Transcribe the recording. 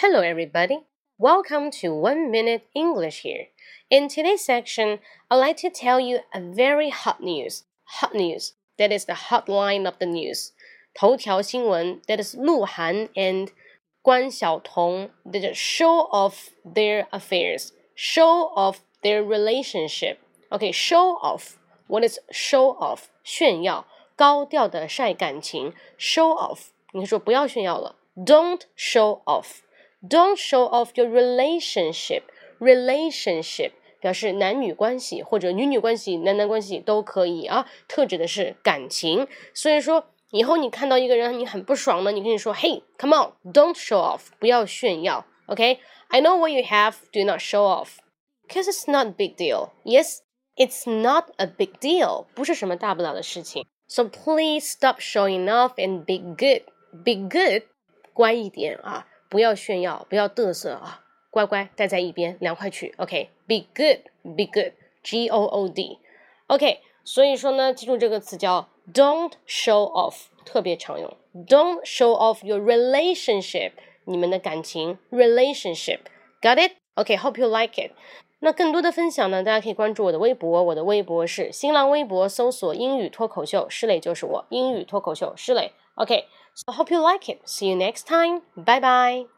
Hello, everybody. Welcome to One Minute English here. In today's section, I'd like to tell you a very hot news. Hot news. That is the hotline of the news. 头条新闻 that is 鹿晗 and 关晓彤 that show off their affairs, show off their relationship. Okay, show off. What is show off? 炫耀，高调的晒感情。Show off. 你说不要炫耀了。Don't show off. Don't show off your relationship. Relationship 表示男女关系或者女女关系、男男关系都可以啊，特指的是感情。所以说。以后你看到一个人你很不爽呢，你跟你说，Hey, come on, don't show off，不要炫耀，OK？I know what you have, do not show off, cause it's not a big deal. Yes, it's not a big deal，不是什么大不了的事情。So please stop showing off and be good. Be good，乖一点啊， 不要炫耀，不要嘚瑟啊，乖乖待在一边，凉快去。OK，be good, be good, G O O D。OK，所以说呢，记住这个词叫。Don't show off，特别常用。Don't show off your relationship，你们的感情 relationship，got it？OK，hope you like it。那更多的分享呢，大家可以关注我的微博，我的微博是新浪微博搜索英语脱口秀，施磊就是我，英语脱口秀施磊。OK，so hope you like it。See you next time。Bye bye。